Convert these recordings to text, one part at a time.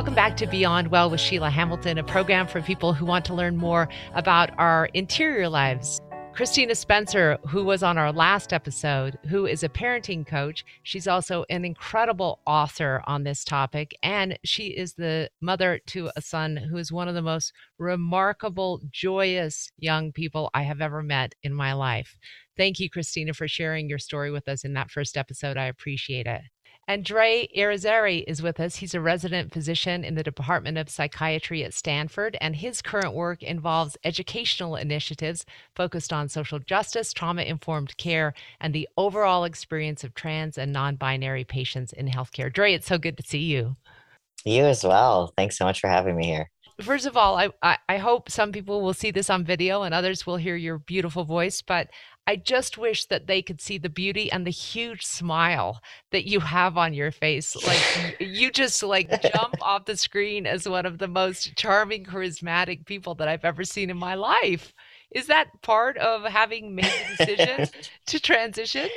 Welcome back to Beyond Well with Sheila Hamilton, a program for people who want to learn more about our interior lives. Cristina Spencer, who was on our last episode, who is a parenting coach. She's also an incredible author on this topic, and she is the mother to a son who is one of the most remarkable, joyous young people I have ever met in my life. Thank you, Cristina, for sharing your story with us in that first episode. I appreciate it. And Dre Irizarry is with us. He's a resident physician in the Department of Psychiatry at Stanford, and his current work involves educational initiatives focused on social justice, trauma informed care, and the overall experience of trans and non binary patients in healthcare. Dre, it's so good to see you. You as well. Thanks so much for having me here first of all, I, I, I hope some people will see this on video and others will hear your beautiful voice. But I just wish that they could see the beauty and the huge smile that you have on your face. Like you just like jump off the screen as one of the most charming, charismatic people that I've ever seen in my life. Is that part of having made the decision to transition?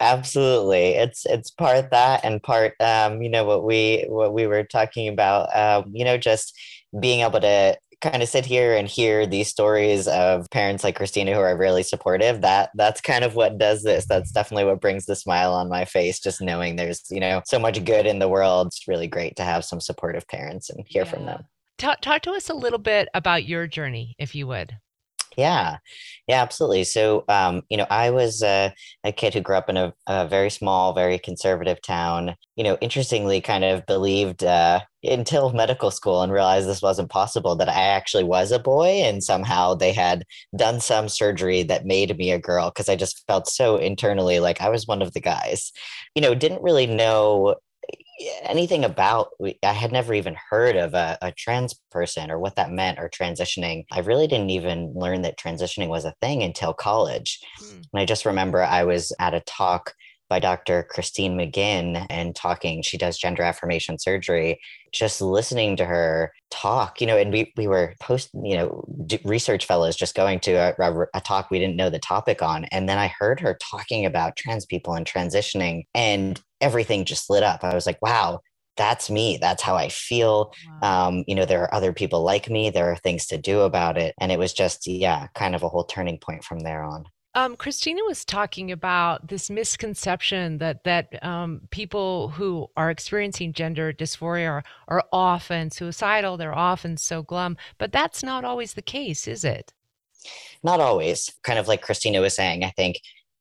Absolutely, it's it's part that and part um, you know what we what we were talking about. Um, you know, just being able to kind of sit here and hear these stories of parents like Cristina who are really supportive, that that's kind of what does this. That's definitely what brings the smile on my face, just knowing there's, you know, so much good in the world. It's really great to have some supportive parents and hear yeah. from them. Talk, talk to us a little bit about your journey, if you would. Yeah, yeah, absolutely. So, um, you know, I was a kid who grew up in a, a, very small, very conservative town. You know, interestingly, kind of believed uh, until medical school and realized this wasn't possible that I actually was a boy, and somehow they had done some surgery that made me a girl because I just felt so internally like I was one of the guys. You know, didn't really know anything about i had never even heard of a, a, trans person or what that meant or transitioning i really didn't even learn that transitioning was a thing until college hmm. and i just remember i was at a talk by dr christine mcginn and talking she does gender affirmation surgery just listening to her talk you know and we, we were post you know research fellows just going to a, a, talk we didn't know the topic on and then i heard her talking about trans people and transitioning and everything just lit up. I was like, wow, that's me. That's how I feel. Wow. Um, you know, there are other people like me. There are things to do about it. And it was just, yeah, kind of a whole turning point from there on. Um, Cristina was talking about this misconception that that um, people who are experiencing gender dysphoria are, are often suicidal. They're often so glum, but that's not always the case, is it? Not always. Kind of like Cristina was saying, I think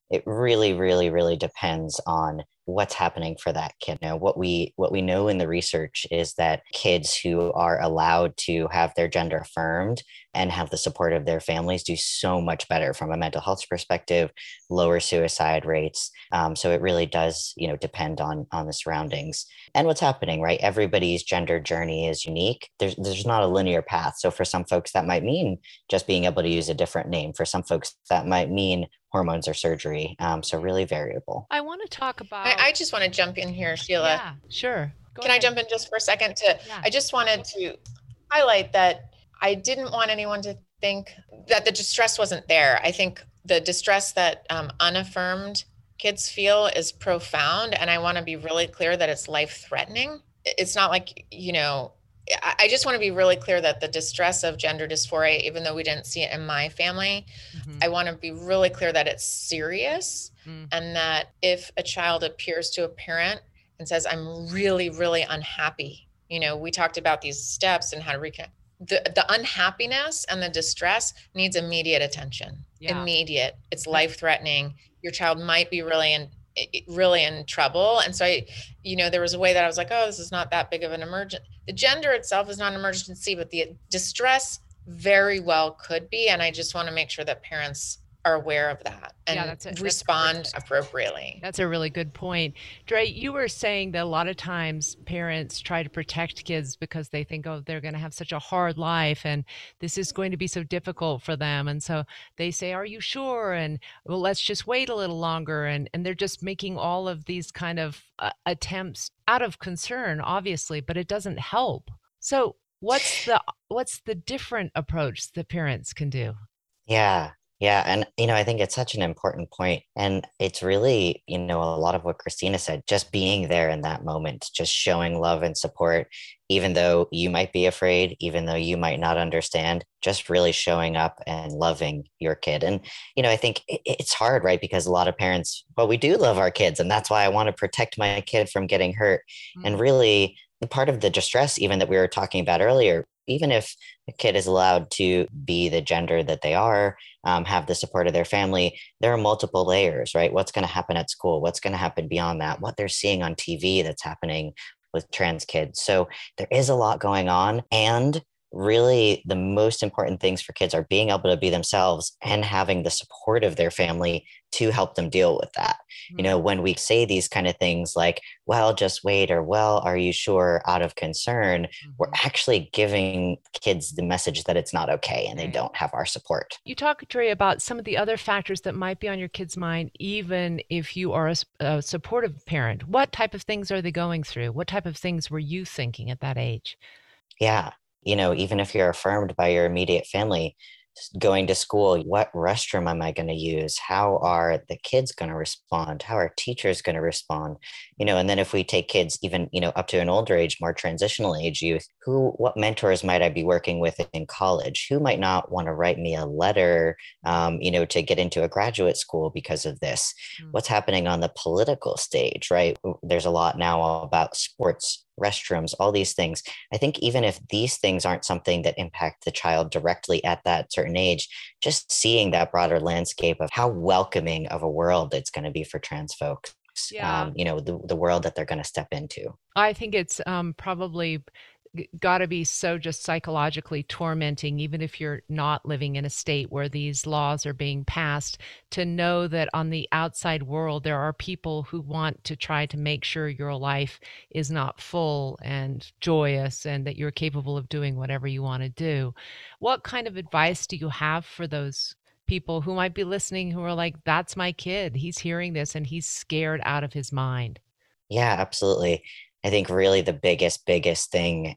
it really, really, really depends on what's happening for that kid now what we what we know in the research is that kids who are allowed to have their gender affirmed and have the support of their families do so much better from a mental health perspective lower suicide rates um, so it really does you know depend on on the surroundings and what's happening right everybody's gender journey is unique there's there's not a linear path so for some folks that might mean just being able to use a different name for some folks that might mean hormones or surgery. Um, so really variable. I want to talk about. I, I, just want to jump in here, Sheila. Yeah, sure. Go Can ahead. I jump in just for a second? To yeah. I just wanted to highlight that I didn't want anyone to think that the distress wasn't there. I think the distress that um, unaffirmed kids feel is profound, and I want to be really clear that it's life threatening. It's not like you know I just want to be really clear that the distress of gender dysphoria, even though we didn't see it in my family, mm-hmm. I want to be really clear that it's serious mm. and that if a child appears to a parent and says, I'm really, really unhappy, you know, we talked about these steps and how to reconnect. The, the unhappiness and the distress needs immediate attention. Yeah. Immediate. It's life threatening. Your child might be really in, really in trouble. And so I, you know, there was a way that I was like, oh, this is not that big of an emergent. The gender itself is not an emergency, but the uh, distress very well could be. And I just want to make sure that parents are aware of that and yeah, that's a, respond appropriately. That's a really good point. Dre, you were saying that a lot of times parents try to protect kids because they think, oh, they're going to have such a hard life and this is going to be so difficult for them. And so they say, are you sure? And well, let's just wait a little longer. And, and they're just making all of these kind of uh, attempts out of concern, obviously, but it doesn't help. So what's the what's the different approach that parents can do? Yeah, Yeah. And, you know, I think it's such an important point. And it's really, you know, a lot of what Cristina said, just being there in that moment, just showing love and support, even though you might be afraid, even though you might not understand, just really showing up and loving your kid. And, you know, I think it's hard, right? Because a lot of parents, well, we do love our kids. And that's why I want to protect my kid from getting hurt. Mm-hmm. And really, part of the distress, even that we were talking about earlier, even if a kid is allowed to be the gender that they are, um, have the support of their family, there are multiple layers, right? What's going to happen at school? What's going to happen beyond that? What they're seeing on TV that's happening with trans kids. So there is a lot going on. And really the most important things for kids are being able to be themselves and having the support of their family to help them deal with that. Mm-hmm. You know, mm-hmm. when we say these kind of things like, well, just wait, or well, are you sure out of concern, mm-hmm. we're actually giving kids the message that it's not okay and right. they don't have our support. You talk, Dre, about some of the other factors that might be on your kid's mind, even if you are a, a supportive parent. What type of things are they going through? What type of things were you thinking at that age? Yeah you know, even if you're affirmed by your immediate family, going to school what restroom am i going to use? How are the kids going to respond? How are teachers going to respond? You know and then if we take kids even you know up to an older age more transitional age youth who what mentors might i be working with in college? Who might not want to write me a letter um, you know to get into a graduate school because of this? Mm-hmm. what's happening on the political stage right? There's a lot now about sports restrooms, all these things. I think even if these things aren't something that impact the child directly at that certain age, just seeing that broader landscape of how welcoming of a world it's going to be for trans folks. Yeah. Um, you know, the, the world that they're going to step into. I think it's um, probably got to be so just psychologically tormenting, even if you're not living in a state where these laws are being passed, to know that on the outside world, there are people who want to try to make sure your life is not full and joyous and that you're capable of doing whatever you want to do. What kind of advice do you have for those people who might be listening who are like, that's my kid. He's hearing this and he's scared out of his mind? Yeah, absolutely. I think really the biggest, biggest thing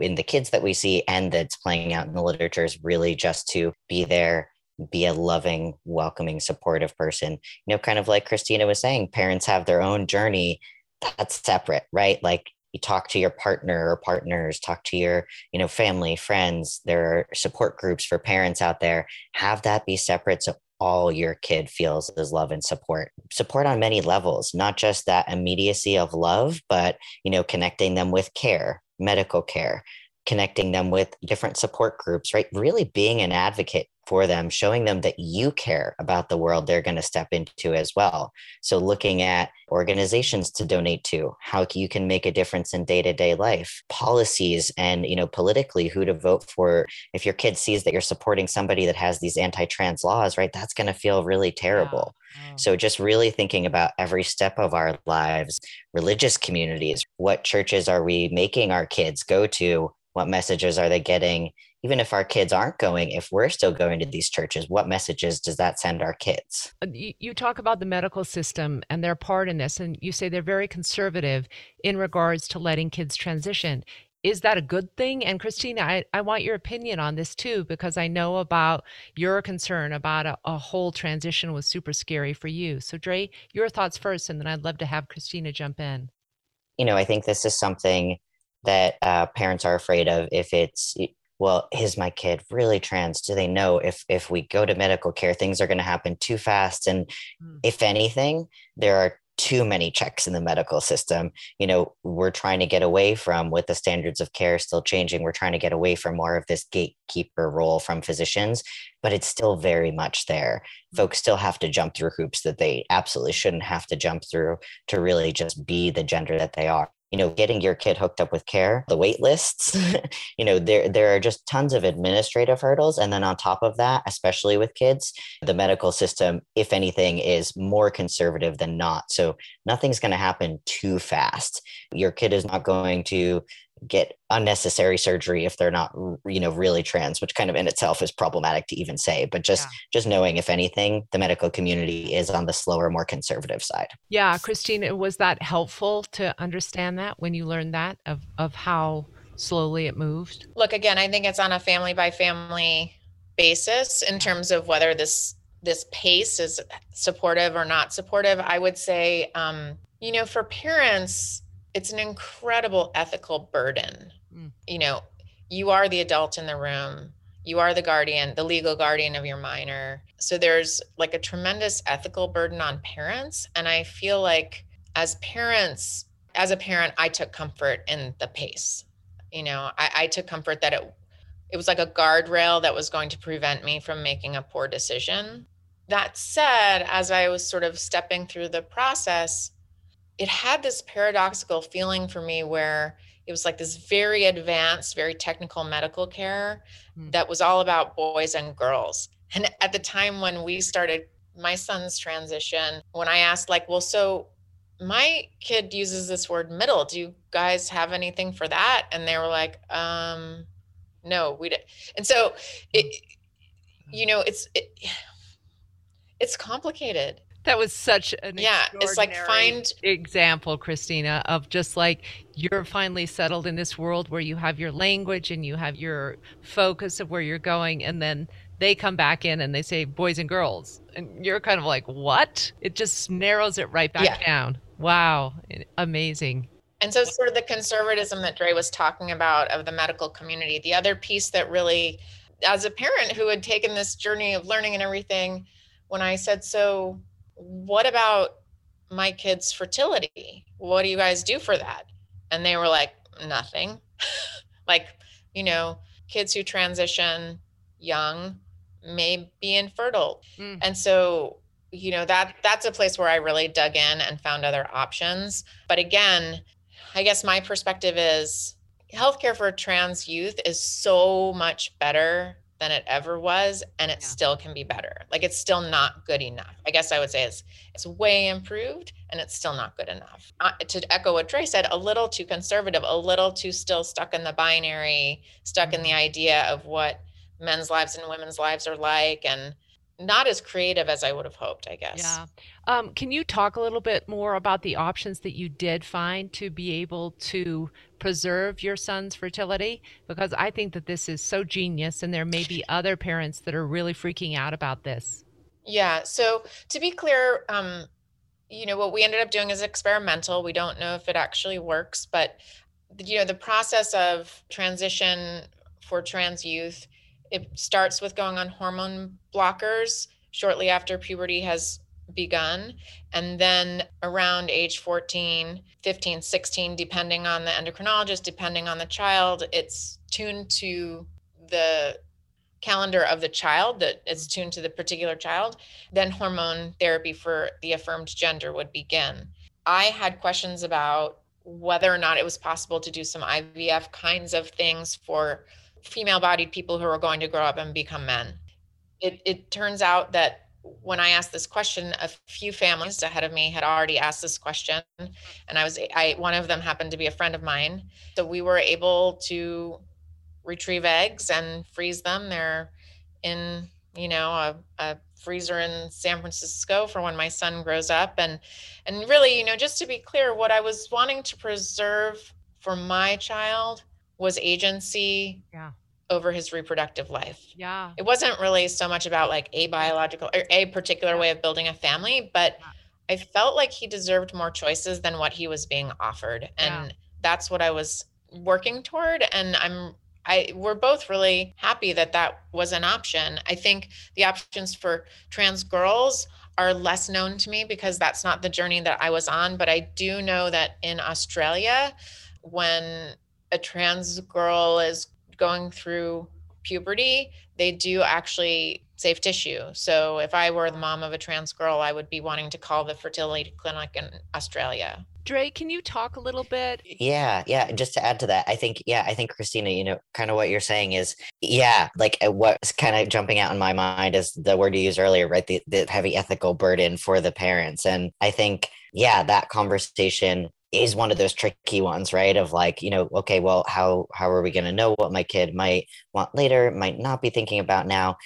in the kids that we see and that's playing out in the literature is really just to be there, be a loving, welcoming, supportive person. You know, kind of like Cristina was saying, parents have their own journey that's separate, right? Like you talk to your partner or partners, talk to your, you know, family, friends. There are support groups for parents out there. Have that be separate so all your kid feels is love and support support on many levels not just that immediacy of love but you know connecting them with care medical care connecting them with different support groups right really being an advocate for them, showing them that you care about the world they're going to step into as well. So, looking at organizations to donate to, how you can make a difference in day to day life, policies, and you know, politically, who to vote for. If your kid sees that you're supporting somebody that has these anti trans laws, right, that's going to feel really terrible. So, just really thinking about every step of our lives, religious communities, what churches are we making our kids go to? What messages are they getting? even if our kids aren't going, if we're still going to these churches, what messages does that send our kids? Uh, you talk about the medical system and their part in this, and you say they're very conservative in regards to letting kids transition. Is that a good thing? And Cristina, I, I want your opinion on this too, because I know about your concern about a, a whole transition was super scary for you. So, Dre, your thoughts first, and then I'd love to have Cristina jump in. You know, I think this is something that uh, parents are afraid of if it's well is my kid really trans? Do they know if if we go to medical care things are going to happen too fast? And mm. if anything there are too many checks in the medical system. You know we're trying to get away from with the standards of care still changing we're trying to get away from more of this gatekeeper role from physicians but it's still very much there. Mm. folks still have to jump through hoops that they absolutely shouldn't have to jump through to really just be the gender that they are you know getting your kid hooked up with care the wait lists you know there there are just tons of administrative hurdles. And then on top of that especially with kids the medical system if anything is more conservative than not. So nothing's going to happen too fast. Your kid is not going to get unnecessary surgery if they're not you know really trans which kind of in itself is problematic to even say but just yeah. just knowing if anything the medical community is on the slower more conservative side. Yeah christine was that helpful to understand that when you learned that of of how slowly it moved? Look again i think it's on a family by family basis in terms of whether this this pace is supportive or not supportive, I would say, um, you know, for parents, it's an incredible ethical burden. Mm. You know, you are the adult in the room, you are the guardian, the legal guardian of your minor. So there's like a tremendous ethical burden on parents. And I feel like as parents, as a parent, I took comfort in the pace. You know, I, I took comfort that it it was like a guardrail that was going to prevent me from making a poor decision. That said, as I was sort of stepping through the process, it had this paradoxical feeling for me where it was like this very advanced, very technical medical care mm. that was all about boys and girls. And at the time when we started my son's transition, when I asked, like, well, so my kid uses this word middle. Do you guys have anything for that? And they were like, um, no, we didn't. And so it, you know, it's, it, it's complicated. That was such an yeah. It's like find example, Cristina, of just like you're finally settled in this world where you have your language and you have your focus of where you're going, and then they come back in and they say boys and girls, and you're kind of like, what? It just narrows it right back yeah. down. Wow, amazing. And so, sort of the conservatism that Dre was talking about of the medical community. The other piece that really, as a parent who had taken this journey of learning and everything, when I said, So, what about my kids' fertility? What do you guys do for that? And they were like, Nothing. like, you know, kids who transition young may be infertile. Mm. And so, you know, that that's a place where I really dug in and found other options. But again, I guess my perspective is healthcare for trans youth is so much better than it ever was and it yeah. still can be better like it's still not good enough i guess i would say it's it's way improved and it's still not good enough uh, to echo what Dre said a little too conservative a little too still stuck in the binary stuck in the mm-hmm. idea of what men's lives and women's lives are like and not as creative as I would have hoped, I guess. Yeah. Um, can you talk a little bit more about the options that you did find to be able to preserve your son's fertility? Because I think that this is so genius, and there may be other parents that are really freaking out about this. Yeah. So to be clear, um, you know, what we ended up doing is experimental. We don't know if it actually works, but you know, the process of transition for trans youth it starts with going on hormone blockers shortly after puberty has begun. And then around age 14 15 16 depending on the endocrinologist depending on the child it's tuned to the calendar of the child that is mm-hmm. tuned to the particular child then hormone therapy for the affirmed gender would begin. I had questions about whether or not it was possible to do some ivf kinds of things for female bodied people who are going to grow up and become men. It, it turns out that when I asked this question, a few families ahead of me had already asked this question, and I was I one of them happened to be a friend of mine. So we were able to retrieve eggs and freeze them. They're in you know a, a freezer in San Francisco for when my son grows up, and and really you know just to be clear, what I was wanting to preserve for my child was agency yeah. Over his reproductive life. Yeah. It wasn't really so much about like a biological or a particular yeah. way of building a family, but yeah. I felt like he deserved more choices than what he was being offered. And yeah. that's what I was working toward. And I'm, I, we're both really happy that that was an option. I think the options for trans girls are less known to me because that's not the journey that I was on. But I do know that in Australia, when a trans girl is going through puberty, they do actually save tissue. So if I were the mom of a trans girl, I would be wanting to call the fertility clinic in Australia. Dre, can you talk a little bit? Yeah, yeah. And just to add to that, I think, yeah, I think Cristina, you know, kind of what you're saying is, yeah, like uh, what's kind of jumping out in my mind is the word you used earlier, right? The, the heavy ethical burden for the parents. And I think, yeah, that conversation is one of those tricky ones right? Of like you know okay well how how are we going to know what my kid might want later might not be thinking about now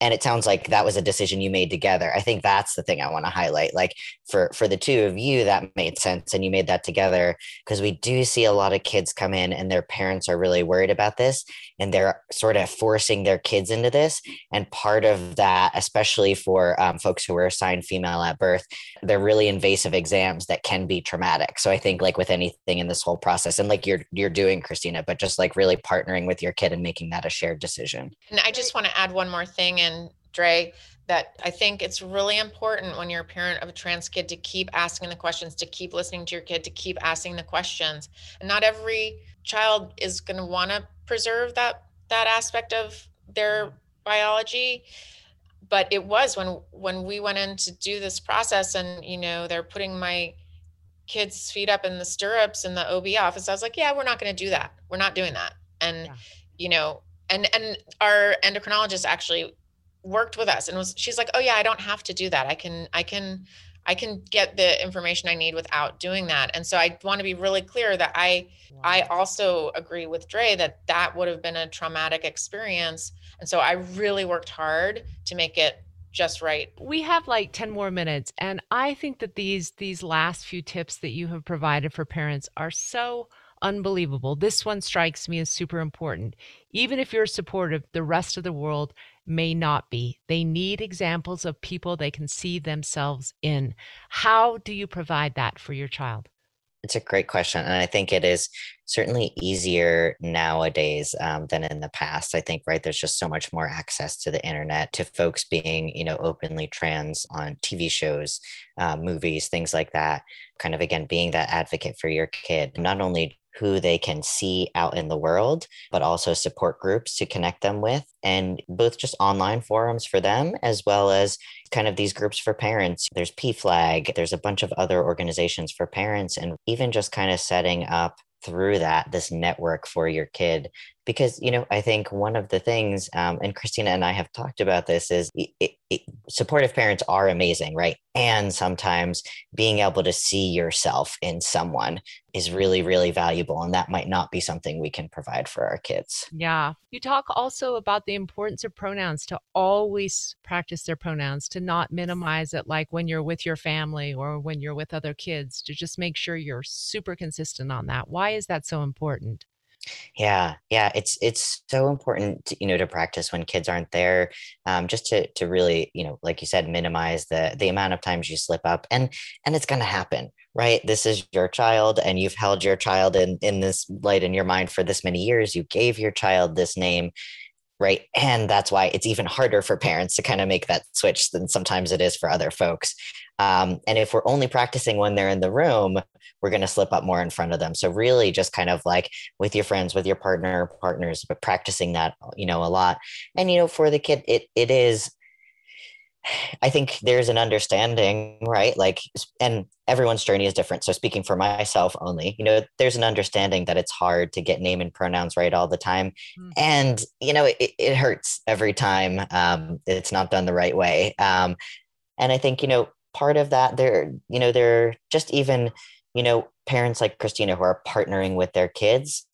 and it sounds like that was a decision you made together. I think that's the thing i want to highlight like for for the two of you that made sense and you made that together because we do see a lot of kids come in and their parents are really worried about this and they're sort of forcing their kids into this. And part of that especially for um, folks who were assigned female at birth they're really invasive exams that can be traumatic. So i think like with anything in this whole process and like you're you're doing cristina but just like really partnering with your kid and making that a shared decision. And i just want to add one more thing and Dre, that I think it's really important when you're a parent of a trans kid to keep asking the questions, to keep listening to your kid, to keep asking the questions. And not every child is going to want to preserve that that aspect of their biology but it was when when we went in to do this process and you know they're putting my kids feet up in the stirrups in the ob office i was like yeah we're not going to do that we're not doing that and yeah. you know and and our endocrinologist actually worked with us and was she's like oh yeah i don't have to do that. I can i can i can get the information i need without doing that. And so i want to be really clear that i wow. i also agree with dre that that would have been a traumatic experience. And so i really worked hard to make it just right. We have like 10 more minutes and i think that these these last few tips that you have provided for parents are so unbelievable. This one strikes me as super important. Even if you're supportive the rest of the world may not be. They need examples of people they can see themselves in. How do you provide that for your child? It's a great question. And I think it is certainly easier nowadays um, than in the past. I think, right, there's just so much more access to the internet, to folks being, you know, openly trans on TV shows, uh, movies, things like that. Kind of, again, being that advocate for your kid, not only who they can see out in the world, but also support groups to connect them with, and both just online forums for them, as well as kind of these groups for parents. There's PFLAG, there's a bunch of other organizations for parents, and even just kind of setting up through that this network for your kid because you know i think one of the things um, and christina and i have talked about this is it, it, supportive parents are amazing right? And sometimes being able to see yourself in someone is really really valuable and that might not be something we can provide for our kids. Yeah. You talk also about the importance of pronouns to always practice their pronouns to not minimize it like when you're with your family or when you're with other kids to just make sure you're super consistent on that. Why is that so important yeah, yeah, it's it's so important, to, you know, to practice when kids aren't there, um, just to to really, you know, like you said, minimize the the amount of times you slip up, and and it's going to happen, right? This is your child, and you've held your child in in this light in your mind for this many years. You gave your child this name, right? And that's why it's even harder for parents to kind of make that switch than sometimes it is for other folks. Um, and if we're only practicing when they're in the room, we're going to slip up more in front of them. So really just kind of like with your friends, with your partner, partners, but practicing that, you know, a lot. And, you know, for the kid, it, it is, I think there's an understanding, right? Like, and everyone's journey is different. So, speaking for myself only, you know, there's an understanding that it's hard to get name and pronouns right all the time. Mm-hmm. And, you know, it, it hurts every time um, it's not done the right way. Um, and I think, you know, part of that they're you know they're just even you know parents like cristina who are partnering with their kids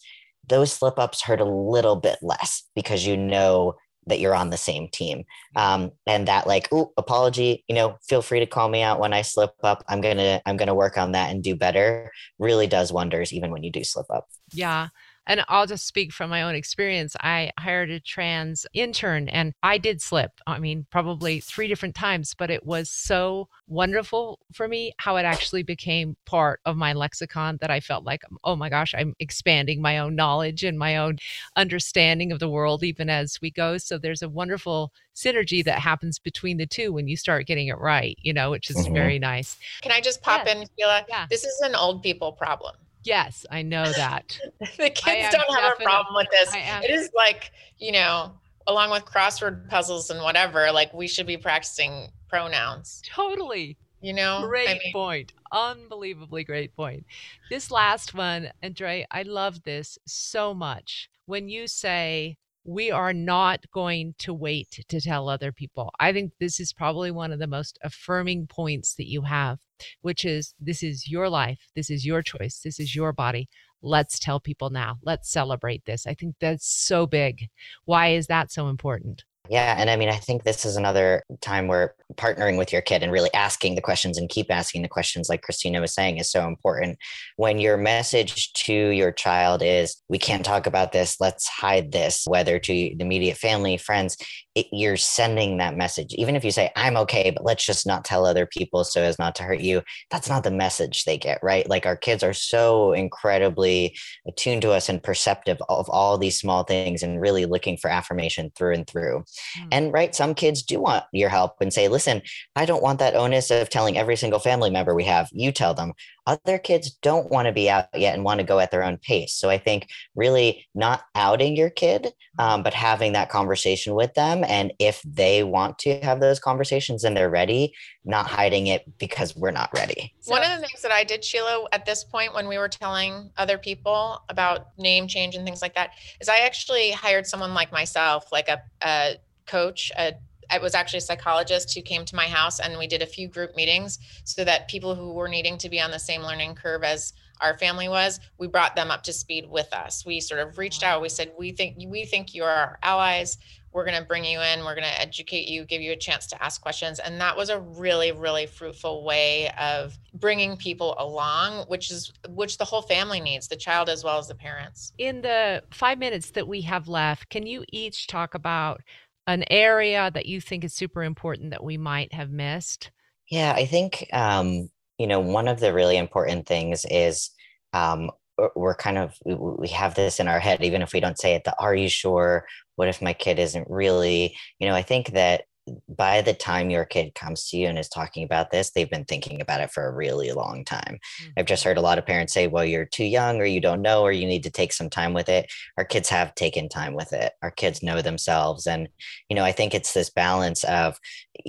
those slip ups hurt a little bit less because you know that you're on the same team. Um, and that like oh apology you know feel free to call me out when i slip up. I'm gonna i'm gonna work on that and do better. Really does wonders even when you do slip up. Yeah and I'll just speak from my own experience. I hired a trans intern and I did slip. I mean, probably three different times, but it was so wonderful for me how it actually became part of my lexicon that I felt like, oh my gosh, I'm expanding my own knowledge and my own understanding of the world even as we go. So there's a wonderful synergy that happens between the two when you start getting it right, you know, which is mm-hmm. very nice. Can I just pop yes. in, Sheila? Yeah. This is an old people problem. Yes, I know that. the kids don't have a problem with this. It is like, you know, along with crossword puzzles and whatever, like we should be practicing pronouns. Totally. You know, great I mean, point. Unbelievably great point. This last one, Andre, I love this so much. When you say, we are not going to wait to tell other people. I think this is probably one of the most affirming points that you have, which is this is your life, this is your choice, this is your body. Let's tell people now. Let's celebrate this. I think that's so big. Why is that so important? Yeah. And I mean, I think this is another time where partnering with your kid and really asking the questions and keep asking the questions, like Cristina was saying, is so important. When your message to your child is, we can't talk about this, let's hide this, whether to the immediate family, friends, it, you're sending that message. Even if you say, I'm okay, but let's just not tell other people so as not to hurt you, that's not the message they get, right? Like our kids are so incredibly attuned to us and perceptive of all these small things and really looking for affirmation through and through. Mm. And right, some kids do want your help and say, listen, I don't want that onus of telling every single family member we have. You tell them. Other kids don't want to be out yet and want to go at their own pace. So I think really not outing your kid, um, but having that conversation with them. And if they want to have those conversations and they're ready, not hiding it because we're not ready. So, One of the things that I did, Sheila, at this point when we were telling other people about name change and things like that, is I actually hired someone like myself, like a, a coach, a I was actually a psychologist who came to my house and we did a few group meetings so that people who were needing to be on the same learning curve as our family was, we brought them up to speed with us. We sort of reached out. We said, "We think we think you are our allies. We're going to bring you in. We're going to educate you, give you a chance to ask questions." And that was a really really fruitful way of bringing people along, which is which the whole family needs, the child as well as the parents. In the 5 minutes that we have left, can you each talk about an area that you think is super important that we might have missed? Yeah, I think um, you know one of the really important things is um, we're kind of we have this in our head even if we don't say it the are you sure what if my kid isn't really you know i think that by the time your kid comes to you and is talking about this, they've been thinking about it for a really long time. Mm-hmm. I've just heard a lot of parents say, well, you're too young or you don't know or you need to take some time with it. Our kids have taken time with it. Our kids know themselves. And, you know, I think it's this balance of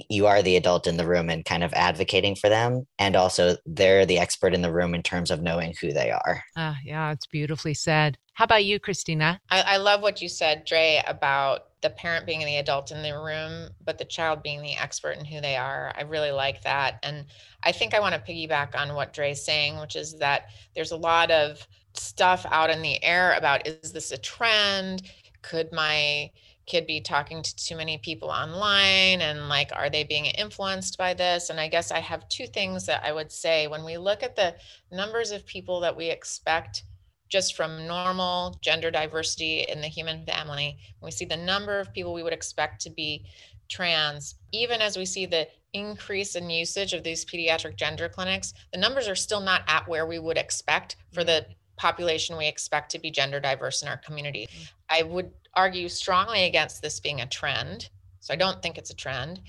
you are the adult in the room and kind of advocating for them. And also they're the expert in the room in terms of knowing who they are. Uh, yeah, it's beautifully said. How about you, Cristina? I, I love what you said, Dre, about the parent being the adult in the room, but the child being the expert in who they are. I really like that. And I think I want to piggyback on what Dre's saying, which is that there's a lot of stuff out in the air about is this a trend? Could my kid be talking to too many people online? And like, are they being influenced by this? And I guess I have two things that I would say when we look at the numbers of people that we expect just from normal gender diversity in the human family, we see the number of people we would expect to be trans, even as we see the increase in usage of these pediatric gender clinics, the numbers are still not at where we would expect for the population we expect to be gender diverse in our community. Mm-hmm. I would argue strongly against this being a trend. So I don't think it's a trend.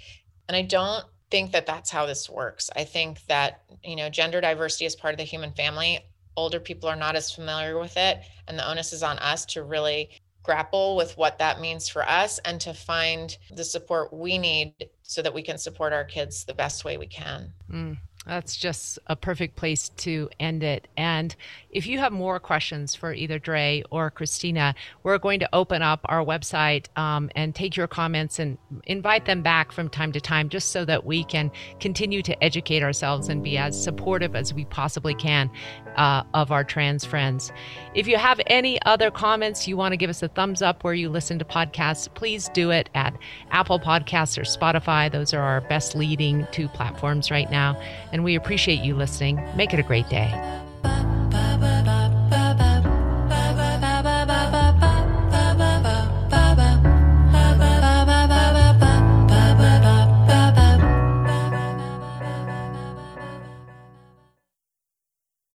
And I don't think that that's how this works. I think that, you know, gender diversity is part of the human family older people are not as familiar with it and the onus is on us to really grapple with what that means for us and to find the support we need so that we can support our kids the best way we can. Mm. That's just a perfect place to end it. And if you have more questions for either Dre or Cristina, we're going to open up our website um, and take your comments and invite them back from time to time just so that we can continue to educate ourselves and be as supportive as we possibly can uh, of our trans friends. If you have any other comments, you want to give us a thumbs up where you listen to podcasts, please do it at Apple Podcasts or Spotify. Those are our best leading two platforms right now and we appreciate you listening. Make it a great day.